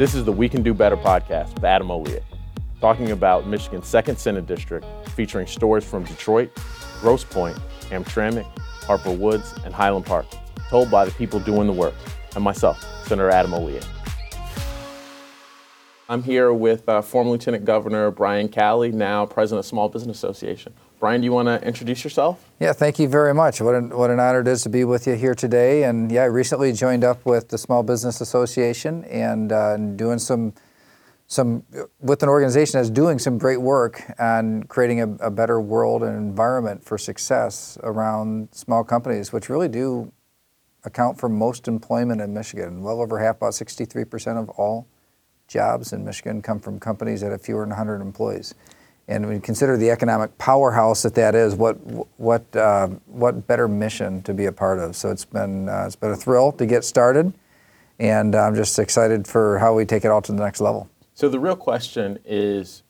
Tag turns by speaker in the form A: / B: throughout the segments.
A: This is the We Can Do Better podcast with Adam Hollier, talking about Michigan's second Senate district, featuring stories from Detroit, Grosse Pointe, Hamtramck, Harper Woods, and Highland Park, told by the people doing the work, and myself, Senator Adam Hollier. I'm here with uh, former Lieutenant Governor Brian Calley, now President of Small Business Association. Brian, do you want to introduce yourself?
B: Yeah, thank you very much. What an, what an honor it is to be with you here today. And yeah, I recently joined up with the Small Business Association and uh, doing some some with an organization that's doing some great work on creating a, a, better world and environment for success around small companies, which really do account for most employment in Michigan. Well over half, about 63% of all jobs in Michigan come from companies that have fewer than 100 employees. And when you consider the economic powerhouse that that is, what what uh, what better mission to be a part of? So it's been uh, it's been a thrill to get started, and I'm just excited for how we take it all to the next level.
A: So the real question is,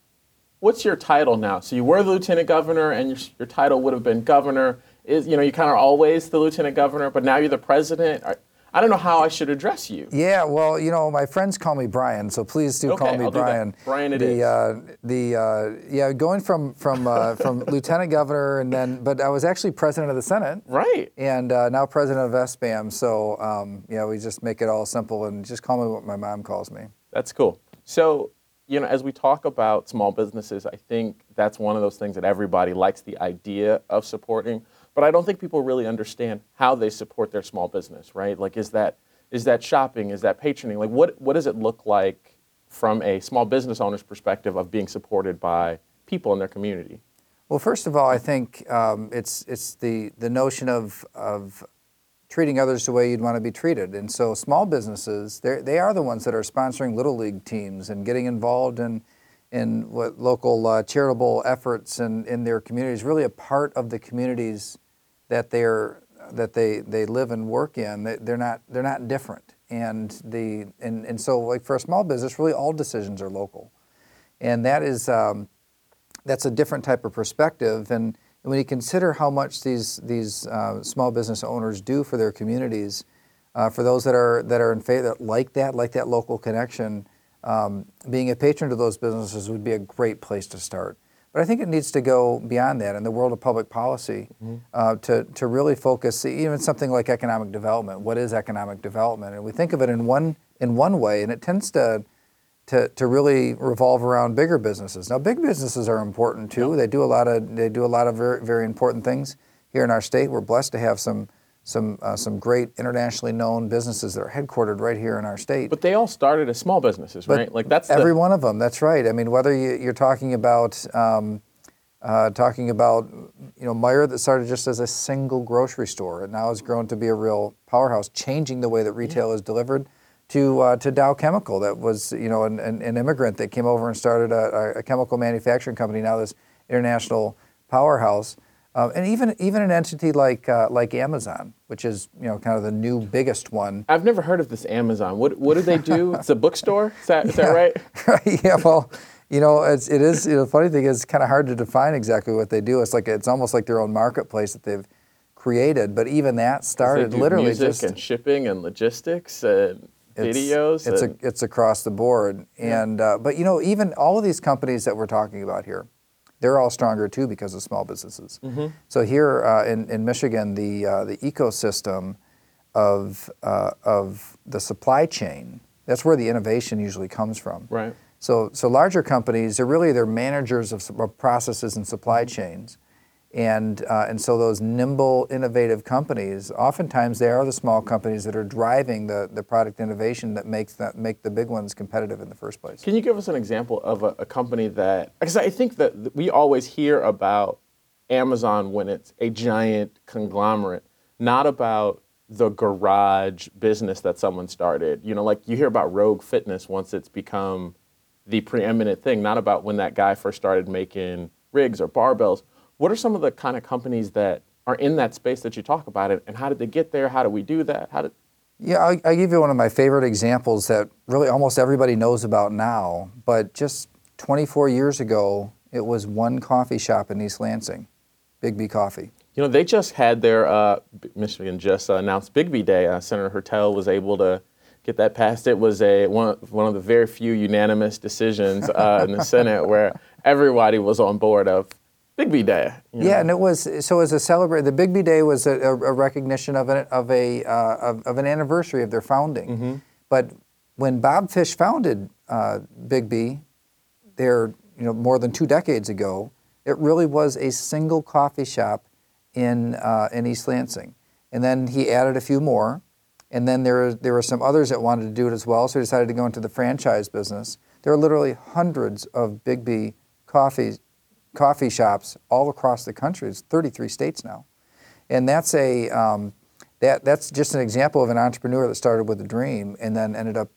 A: what's your title now? So you were the lieutenant governor, and your, your title would have been governor. Is you know you kind of always the lieutenant governor, but now you're the president. Are, I don't know how I should address you.
B: Yeah, well, you know, my friends call me Brian, so please do
A: okay,
B: call me
A: I'll
B: Brian.
A: Brian, it
B: the,
A: is.
B: Uh, the uh, yeah, going from from uh, from lieutenant governor and then, but I was actually president of the Senate.
A: Right.
B: And uh, now president of SBAM. So um, yeah, we just make it all simple and just call me what my mom calls me.
A: That's cool. So you know, as we talk about small businesses, I think that's one of those things that everybody likes the idea of supporting but I don't think people really understand how they support their small business, right? Like, is that is that shopping? Is that patroning? Like, what what does it look like from a small business owner's perspective of being supported by people in their community?
B: Well, first of all, I think um, it's it's the the notion of of treating others the way you'd want to be treated. And so, small businesses they they are the ones that are sponsoring little league teams and getting involved in in what local uh, charitable efforts in, in their communities, really a part of the communities that they're that they, they live and work in. They're not they're not different. And the and, and so like for a small business, really all decisions are local, and that is um, that's a different type of perspective. And when you consider how much these these uh, small business owners do for their communities, uh, for those that are that are in favor that like that like that local connection, um, being a patron to those businesses would be a great place to start. But I think it needs to go beyond that in the world of public policy mm-hmm. uh, to, to really focus even something like economic development. What is economic development? And we think of it in one in one way, and it tends to to, to really revolve around bigger businesses. Now, big businesses are important too. They do a lot of they do a lot of very, very important things here in our state. We're blessed to have some some uh, some great internationally known businesses that are headquartered right here in our state.
A: But they all started as small businesses,
B: but
A: right?
B: Like that's every the... one of them. That's right. I mean, whether you, are talking about um, uh, talking about you know Meijer that started just as a single grocery store and now has grown to be a real powerhouse, changing the way that retail yeah. is delivered. To, uh, to Dow Chemical, that was you know an, an, an immigrant that came over and started a, a chemical manufacturing company. Now this international powerhouse. Uh, and even even an entity like uh, like Amazon, which is you know kind of the new biggest one.
A: I've never heard of this Amazon. What what do they do? it's a bookstore. Is that is
B: yeah.
A: that right?
B: right. Yeah. Well, you know, it's it is. You know, the funny thing is, it's kind of hard to define exactly what they do. It's like it's almost like their own marketplace that they've created. But even that started literally
A: music
B: just
A: and shipping and logistics and
B: it's,
A: videos.
B: It's
A: and,
B: a, it's across the board. And yeah. uh, but you know, even all of these companies that we're talking about here they're all stronger too because of small businesses. Mm-hmm. So here uh, in, in Michigan, the, uh, the ecosystem of, uh, of the supply chain, that's where the innovation usually comes from.
A: Right.
B: So, so larger companies, they're really they're managers of, of processes and supply mm-hmm. chains. And, uh, and so those nimble, innovative companies, oftentimes they are the small companies that are driving the, the product innovation that makes that make the big ones competitive in the first place.
A: Can you give us an example of a, a company that, because I think that we always hear about Amazon when it's a giant conglomerate, not about the garage business that someone started. You know, like you hear about Rogue Fitness once it's become the preeminent thing, not about when that guy first started making rigs or barbells what are some of the kind of companies that are in that space that you talk about it, and how did they get there? How do we do that? How did
B: yeah, I'll, I'll, give you one of my favorite examples that really almost everybody knows about now. But just 24 years ago, it was one coffee shop in East Lansing, Biggby Coffee.
A: You know, they just had their, uh, Michigan just uh, announced Biggby Day. Uh, Senator Hertel was able to get that passed. It was a one one of the very few unanimous decisions uh, in the Senate where everybody was on board of Biggby Day. you know.
B: Yeah, and it was so as a celebrate. The Biggby Day was a, a, recognition of an of a uh, of, of an anniversary of their founding.
A: Mm-hmm.
B: But when Bob Fish founded uh, Biggby, there you know more than two decades ago, it really was a single coffee shop in uh, in East Lansing, and then he added a few more, and then there were, there were some others that wanted to do it as well. So he decided to go into the franchise business. There are literally hundreds of Biggby coffee coffee shops all across the country. It's 33 states now, and that's a um, that that's just an example of an entrepreneur that started with a dream and then ended up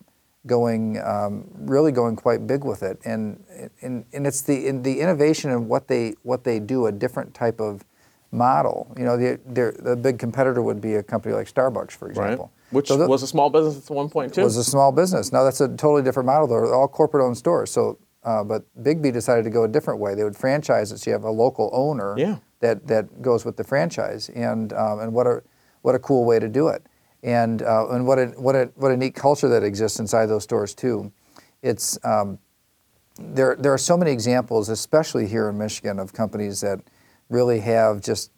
B: going um, really going quite big with it. And and, and it's the in the innovation of what they what they do, a different type of model. You know, the the big competitor would be a company like Starbucks, for
A: right.
B: example.
A: Which
B: So
A: was a small business at one point too.
B: was a small business. Now that's a totally different model. They're all corporate-owned stores. So, uh, but Biggby decided to go a different way. They would franchise it, so you have a local owner
A: Yeah.
B: that that goes with the franchise. And um, and what a what a cool way to do it. And uh, and what a what a what a neat culture that exists inside those stores too. It's um, there there are so many examples, especially here in Michigan, of companies that really have just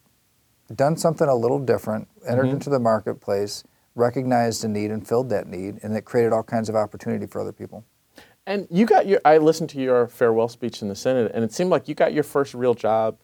B: done something a little different, entered into the marketplace, recognized a need and filled that need, and it created all kinds of opportunity for other people.
A: And you got your, I listened to your farewell speech in the Senate, and it seemed like you got your first real job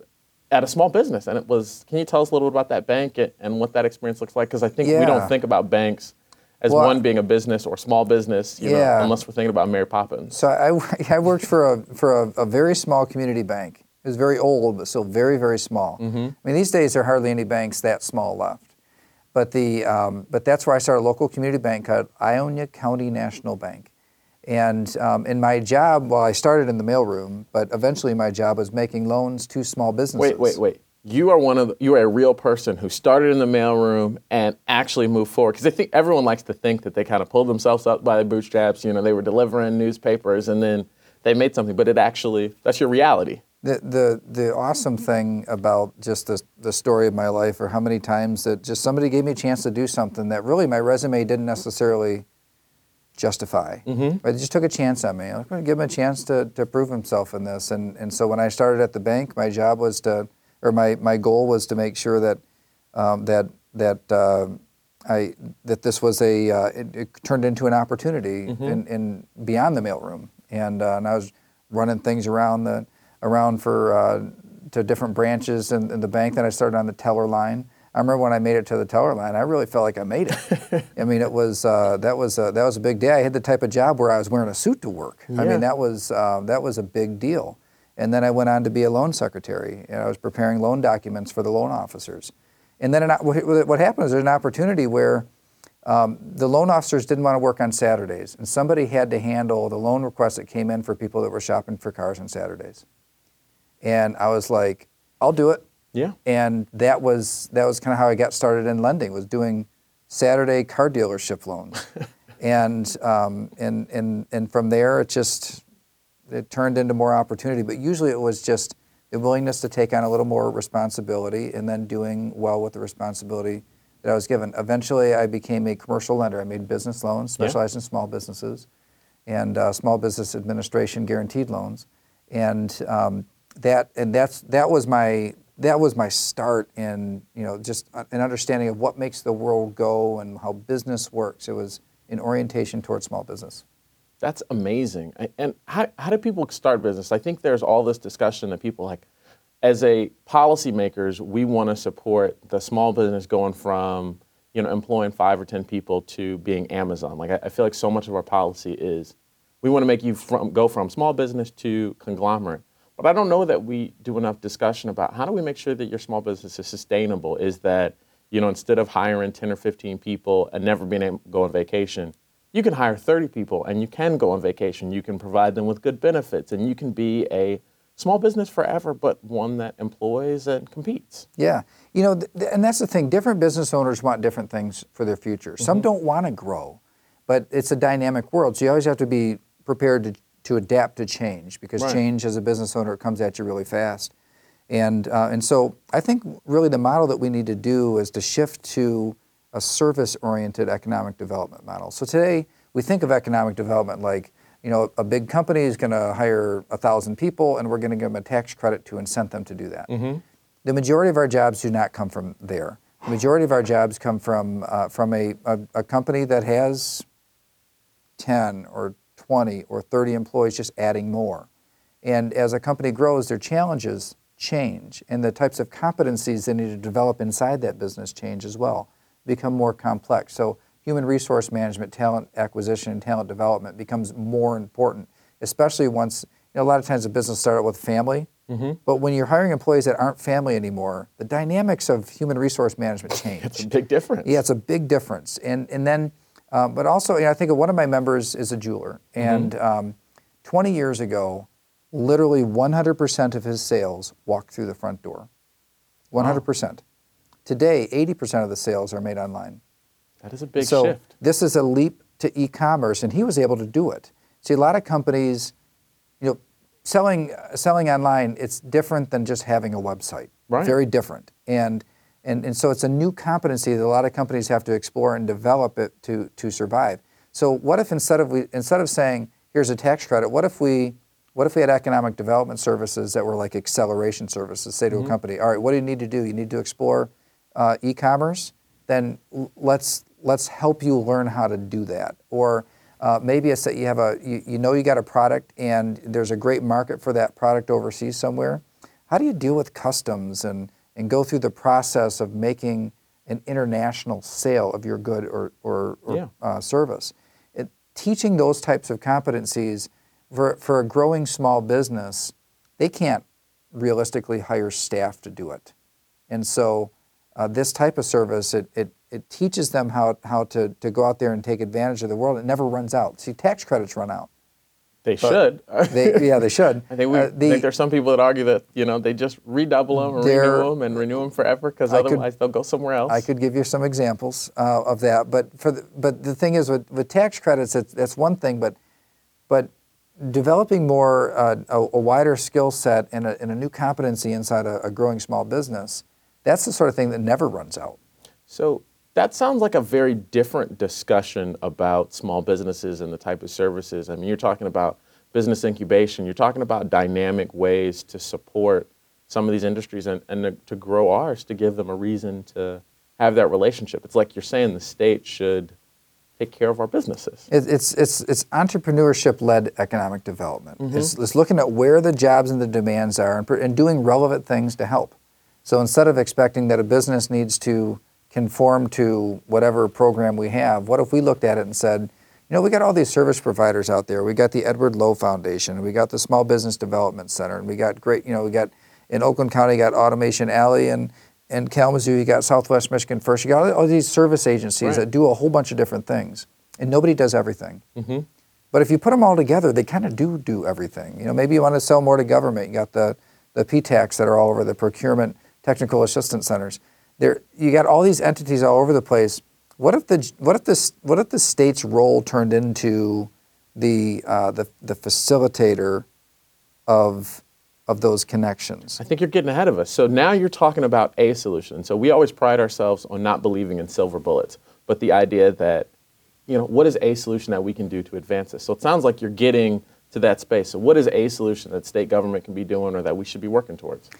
A: at a small business. And it was, can you tell us a little bit about that bank and- and what that experience looks like? Because I think we don't think about banks as
B: Well,
A: one being a business or small business, you know,
B: Yeah.
A: unless we're thinking about Mary Poppins.
B: So I, I worked for a for a, a very small community bank. It was very old, but still very very small. I mean, these days there are hardly any banks that small left. But the um, but that's where I started a local community bank called Ionia County National Bank. And um, in my job, well, I started in the mailroom, but eventually my job was making loans to small businesses.
A: Wait, wait, wait. You are one of the, you are a real person who started in the mailroom and actually moved forward. Because I think everyone likes to think that they kind of pulled themselves up by the bootstraps. You know, they were delivering newspapers and then they made something. But it actually that's your reality.
B: The, the, the awesome thing about just the, the story of my life or how many times that just somebody gave me a chance to do something that really my resume didn't necessarily justify. Mm-hmm. But they just took a chance on me. I'm going to give him a chance to, to prove himself in this. And, and so when I started at the bank, my job was to, or my, my goal was to make sure that, um, that, that, uh, I, that this was a, uh, it, it turned into an opportunity in, in beyond the mailroom. And, uh, and I was running things around the, around for, uh, to different branches in, in the bank. Then I started on the teller line. I remember when I made it to the teller line, I really felt like I made it. I mean, it was uh, that was uh, that was a big day. I had the type of job where I was wearing a suit to work. I mean, that was uh, that was a big deal. And then I went on to be a loan secretary. And I was preparing loan documents for the loan officers. And then an, what what happened is there's an opportunity where um, the loan officers didn't want to work on Saturdays, and somebody had to handle the loan requests that came in for people that were shopping for cars on Saturdays. And I was like, I'll do it
A: Yeah.
B: and that was that was kind of how I got started in lending was doing Saturday car dealership loans, and um, and and and from there it just it turned into more opportunity. But usually it was just the willingness to take on a little more responsibility and then doing well with the responsibility that I was given. Eventually, I became a commercial lender. I made business loans,
A: Yeah.
B: specialized in small businesses, and uh, small business administration guaranteed loans, and um, that and that's that was my that was my start in you know just uh, an understanding of what makes the world go and how business works. It was an orientation towards small business.
A: That's amazing. And how, how do people start business? I think there's all this discussion that people like, as a policymakers, we want to support the small business going from, you know, employing five or 10 people to being Amazon. Like, I, I feel like so much of our policy is we want to make you from, go from small business to conglomerate. But I don't know that we do enough discussion about how do we make sure that your small business is sustainable? Is that, you know, instead of hiring 10 or 15 people and never being able to go on vacation, you can hire 30 people and you can go on vacation. You can provide them with good benefits and you can be a small business forever, but one that employs and competes.
B: Yeah, you know, th- th- and that's the thing. Different business owners want different things for their future. Some mm-hmm. don't want to grow, but it's a dynamic world, so you always have to be prepared to, to adapt to change because
A: Right.
B: change as a business owner comes at you really fast. And uh, and so I think really the model that we need to do is to shift to a service-oriented economic development model. So today we think of economic development like you know a big company is going to hire a thousand people and we're going to give them a tax credit to incent them to do that. The majority of our jobs do not come from there. The majority of our jobs come from uh, from a, a, a company that has 10 or 20 or 30 employees just adding more. And as a company grows, their challenges change, and the types of competencies they need to develop inside that business change as well, become more complex. So, human resource management, talent acquisition, and talent development becomes more important, especially once, you know, a lot of times a business started with family, mm-hmm. but when you're hiring employees that aren't family anymore, the dynamics of human resource management change.
A: It's a big difference.
B: Yeah, it's a big difference. And and then, um, but also, you know, I think one of my members is a jeweler, and um, 20 years ago, literally 100% of his sales walked through the front door. 100%. Today, 80% of the sales are made online.
A: That is a big
B: so
A: shift.
B: this is a leap to e-commerce, and he was able to do it. See, a lot of companies, you know, selling selling online, it's different than just having a website.
A: Right.
B: Very different, and and and so it's a new competency that a lot of companies have to explore and develop it to to survive. So what if instead of we instead of saying here's a tax credit, what if we what if we had economic development services that were like acceleration services? Say to a company, all right, what do you need to do? You need to explore uh, e-commerce. Then let's let's help you learn how to do that. Or uh, maybe it's that you have a you, you know you got a product and there's a great market for that product overseas somewhere. How do you deal with customs and and go through the process of making an international sale of your good or or, or
A: Yeah.
B: uh, service? It, teaching those types of competencies for, for a growing small business, they can't realistically hire staff to do it. And so uh, this type of service, it, it, it teaches them how, how to, to go out there and take advantage of the world. It never runs out. See, tax credits run out.
A: They should.
B: They, yeah, they should.
A: I think we
B: Uh,
A: I think there's some people that argue that you know they just redouble them or renew them and renew them forever because
B: I could-
A: otherwise they'll go somewhere else.
B: I could give you some examples uh, of that, but for the, but the thing is with, with tax credits, it's, that's one thing, but but developing more uh, a, a wider skill set and a, and a new competency inside a, a growing small business, that's the sort of thing that never runs out.
A: So that sounds like a very different discussion about small businesses and the type of services. I mean, you're talking about business incubation. You're talking about dynamic ways to support some of these industries and, and to, grow ours to give them a reason to have that relationship. It's like you're saying the state should take care of our businesses.
B: It, it's it's it's entrepreneurship-led economic development. Mm-hmm. It's, it's looking at where the jobs and the demands are and, and doing relevant things to help. So instead of expecting that a business needs to conform to whatever program we have, what if we looked at it and said, you know, we got all these service providers out there. We got the Edward Lowe Foundation, we got the Small Business Development Center, and we got great, you know, we got in Oakland County, you got Automation Alley, and in Kalamazoo, you got Southwest Michigan First. You got all, all these service agencies
A: Right.
B: that do a whole bunch of different things, and nobody does everything.
A: Mm-hmm.
B: But if you put them all together, they kind of do do everything. You know, maybe you want to sell more to government. You got the the PTACs that are all over the procurement technical assistance centers. There, you got all these entities all over the place. What if the what if this what if the state's role turned into the uh, the the facilitator of of those connections?
A: I think you're getting ahead of us. So now you're talking about a solution. So we always pride ourselves on not believing in silver bullets, but the idea that, you know, what is a solution that we can do to advance this? So it sounds like you're getting to that space. So what is a solution that state government can be doing or that we should be working towards?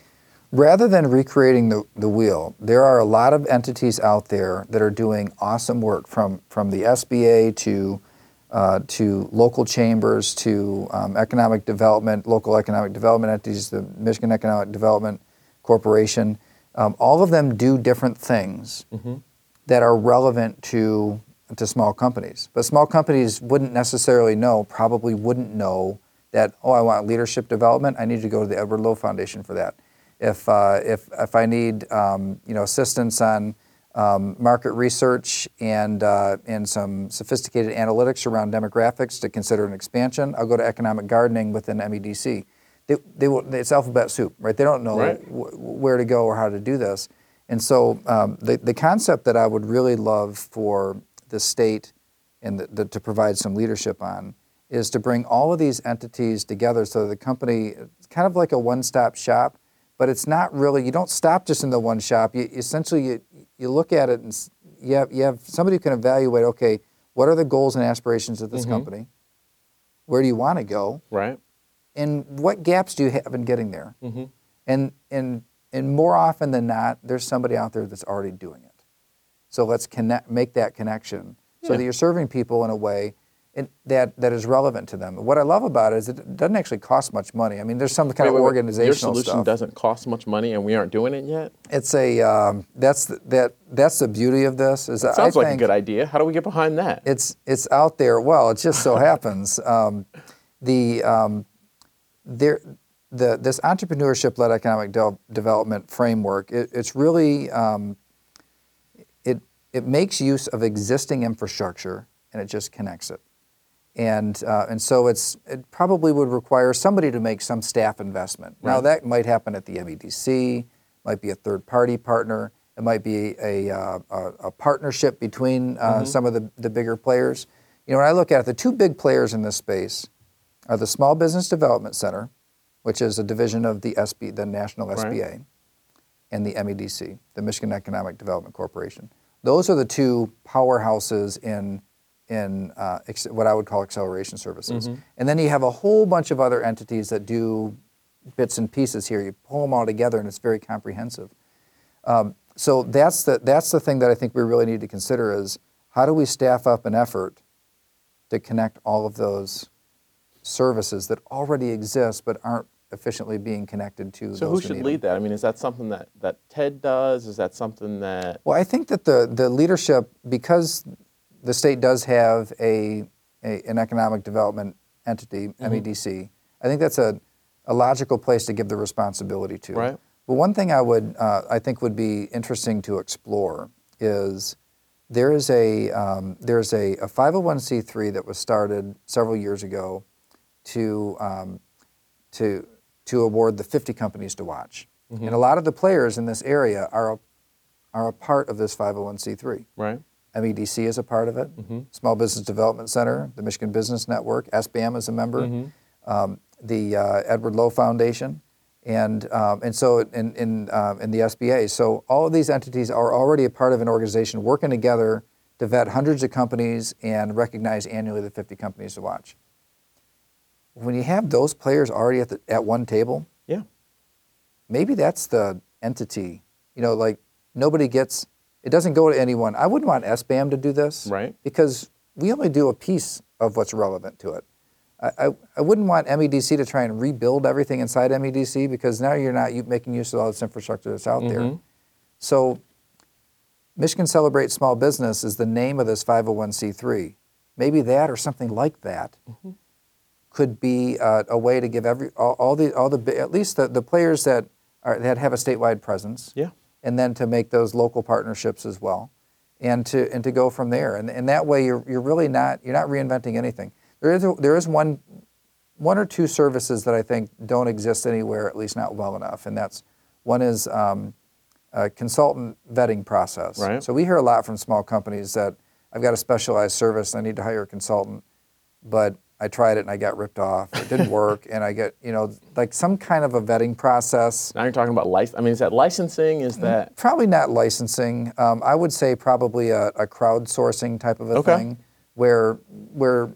B: Rather than recreating the, the wheel, there are a lot of entities out there that are doing awesome work from, from the SBA to, uh, to local chambers to um, economic development, local economic development entities, the Michigan Economic Development Corporation. Um, all of them do different things that are relevant to, to small companies. But small companies wouldn't necessarily know, probably wouldn't know that, oh, I want leadership development, I need to go to the Edward Lowe Foundation for that if, uh, if, if I need um, you know, assistance on um, market research and, uh, and some sophisticated analytics around demographics to consider an expansion, I'll go to economic gardening within MEDC. They, they will, it's alphabet soup, right? They don't know
A: Right.
B: wh- where to go or how to do this. And so um, the, the concept that I would really love for the state and the, the, to provide some leadership on is to bring all of these entities together so the company, kind of like a one-stop shop, but it's not really, you don't stop just in the one shop. You, essentially, you, you look at it and you have you have somebody who can evaluate. Okay, what are the goals and aspirations of this
A: Mm-hmm.
B: company? Where do you want to go?
A: Right.
B: and what gaps do you have in getting there?
A: Mm-hmm.
B: And and and more often than not, there's somebody out there that's already doing it. So let's connect, make that connection, so
A: Yeah.
B: that you're serving people in a way it, that that is relevant to them. What I love about it is it doesn't actually cost much money. I mean, there's some kind
A: Wait,
B: of
A: wait,
B: organizational
A: Your solution
B: stuff.
A: doesn't cost much money, and we aren't doing it yet.
B: It's a um, that's the, that that's the beauty of this. Is that
A: Sounds
B: I
A: like a good idea. How do we get behind that?
B: it's it's out there. Well, it just so happens um, the um, there the this entrepreneurship-led economic del- development framework. It, it's really um, it it makes use of existing infrastructure and it just connects it. And uh, and so it's it probably would require somebody to make some staff investment. Now that might happen at the MEDC, might be a third-party partner. It might be a, uh, a, a partnership between uh, some of the, the bigger players. You know, when I look at it, the two big players in this space are the Small Business Development Center, which is a division of the SB, the National
A: Right.
B: SBA, and the MEDC, the Michigan Economic Development Corporation. Those are the two powerhouses in in uh, ex- what I would call acceleration services. And then you have a whole bunch of other entities that do bits and pieces here. You pull them all together, and it's very comprehensive. Um, so that's the that's the thing that I think we really need to consider is how do we staff up an effort to connect all of those services that already exist but aren't efficiently being connected to
A: So who should lead
B: them.
A: that? I mean, is that something that, that TED does? Is that something that
B: Well, I think that the, the leadership, because the state does have a, a an economic development entity,
A: Mm-hmm.
B: MEDC, I think that's a, a logical place to give the responsibility to.
A: Right.
B: But one thing I would uh, I think would be interesting to explore is there is a um, there's a, a 501c3 that was started several years ago to um, to to award the 50 companies to watch,
A: Mm-hmm.
B: and a lot of the players in this area are a, are a part of this 501c3.
A: right?
B: MEDC is a part of it. Small Business Development Center, the Michigan Business Network, SBAM is a member, um, the uh, Edward Lowe Foundation, and um, and so in in, um, in the SBA. So all of these entities are already a part of an organization working together to vet hundreds of companies and recognize annually the 50 companies to watch. When you have those players already at the, at one table,
A: Yeah.
B: maybe that's the entity. You know, like nobody gets, it doesn't go to anyone. I wouldn't want SBAM to do this.
A: Right.
B: Because we only do a piece of what's relevant to it. I, I, I wouldn't want MEDC to try and rebuild everything inside MEDC because now you're not making use of all this infrastructure that's out there. So, Michigan Celebrate Small Business is the name of this 501c3. Maybe that or something like that could be uh, a way to give every all, all the all the at least the, the players that are that have a statewide presence,
A: Yeah.
B: And then to make those local partnerships as well, and to and to go from there. And, and that way you're you're really not you're not reinventing anything. There is a, there is one one or two services that I think don't exist anywhere, at least not well enough, and that's one is um, a consultant vetting process.
A: Right.
B: So we hear a lot from small companies that I've got a specialized service and I need to hire a consultant, but I tried it and I got ripped off. It didn't work, and I get you know like some kind of a vetting process.
A: Now you're talking about license. I mean, is that licensing? Is that
B: Probably not licensing. Um, I would say probably a, a crowdsourcing type of a
A: Okay.
B: thing, where where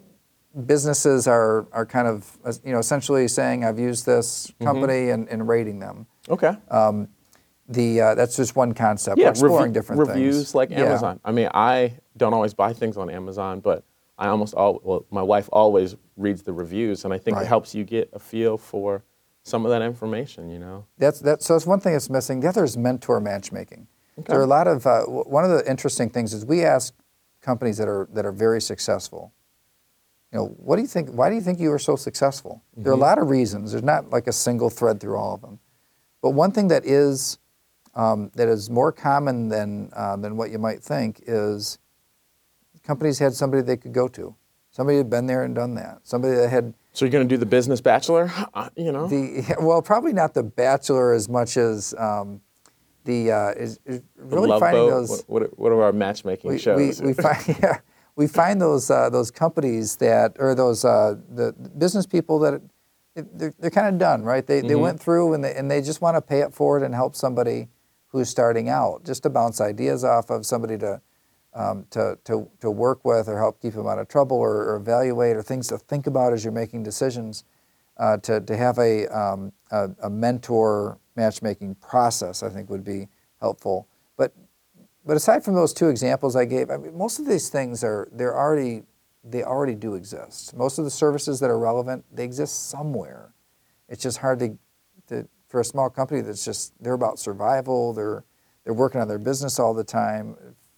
B: businesses are are kind of you know essentially saying I've used this
A: Mm-hmm.
B: company and, and rating them.
A: okay?
B: The uh, that's just one concept.
A: yeah,
B: We're exploring
A: review-
B: different
A: reviews
B: things.
A: like
B: Yeah.
A: Amazon. I mean, I don't always buy things on Amazon, but I almost all well, my wife always reads the reviews, and I think
B: Right.
A: it helps you get a feel for some of that information. You know,
B: That's that. So that's one thing that's missing. The other is mentor matchmaking. There are a lot of uh, w- one of the interesting things is we ask companies that are that are very successful. You know, what do you think? Why do you think you were so successful? There are a lot of reasons. There's not like a single thread through all of them. But one thing that is um, that is more common than uh, than what you might think is companies had somebody they could go to, somebody had been there and done that, somebody that had
A: so you're going to do the business bachelor. Uh, you know,
B: the well, probably not the Bachelor as much as um, the uh, is, is
A: The
B: really
A: Love
B: finding
A: Boat.
B: those.
A: What, what, what are our matchmaking
B: we, we,
A: shows?
B: we find yeah, we find those uh, those companies that or those uh, the business people that they're, they're kind of done right. They, they
A: Mm-hmm.
B: went through and they, and they just want to pay it forward and help somebody who's starting out, just to bounce ideas off of somebody to um, to, to, to work with or help keep them out of trouble or, or evaluate or things to think about as you're making decisions. Uh, to, to have a, um, a, a mentor matchmaking process, I think would be helpful. But, but aside from those two examples I gave, I mean, most of these things are they're already they already do exist. Most of the services that are relevant they exist somewhere. It's just hard to, to for a small company that's just they're about survival. They're they're working on their business all the time.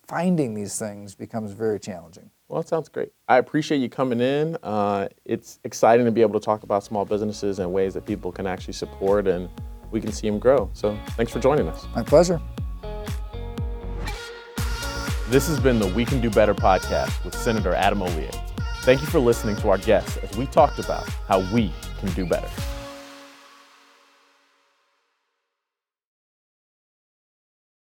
B: Finding these things becomes very challenging.
A: Well, that sounds great. I appreciate you coming in. Uh, it's exciting to be able to talk about small businesses and ways that people can actually support and we can see them grow. So thanks for joining us.
B: My pleasure.
A: This has been the We Can Do Better podcast with Senator Adam Hollier. Thank you for listening to our guests as we talked about how we can do better.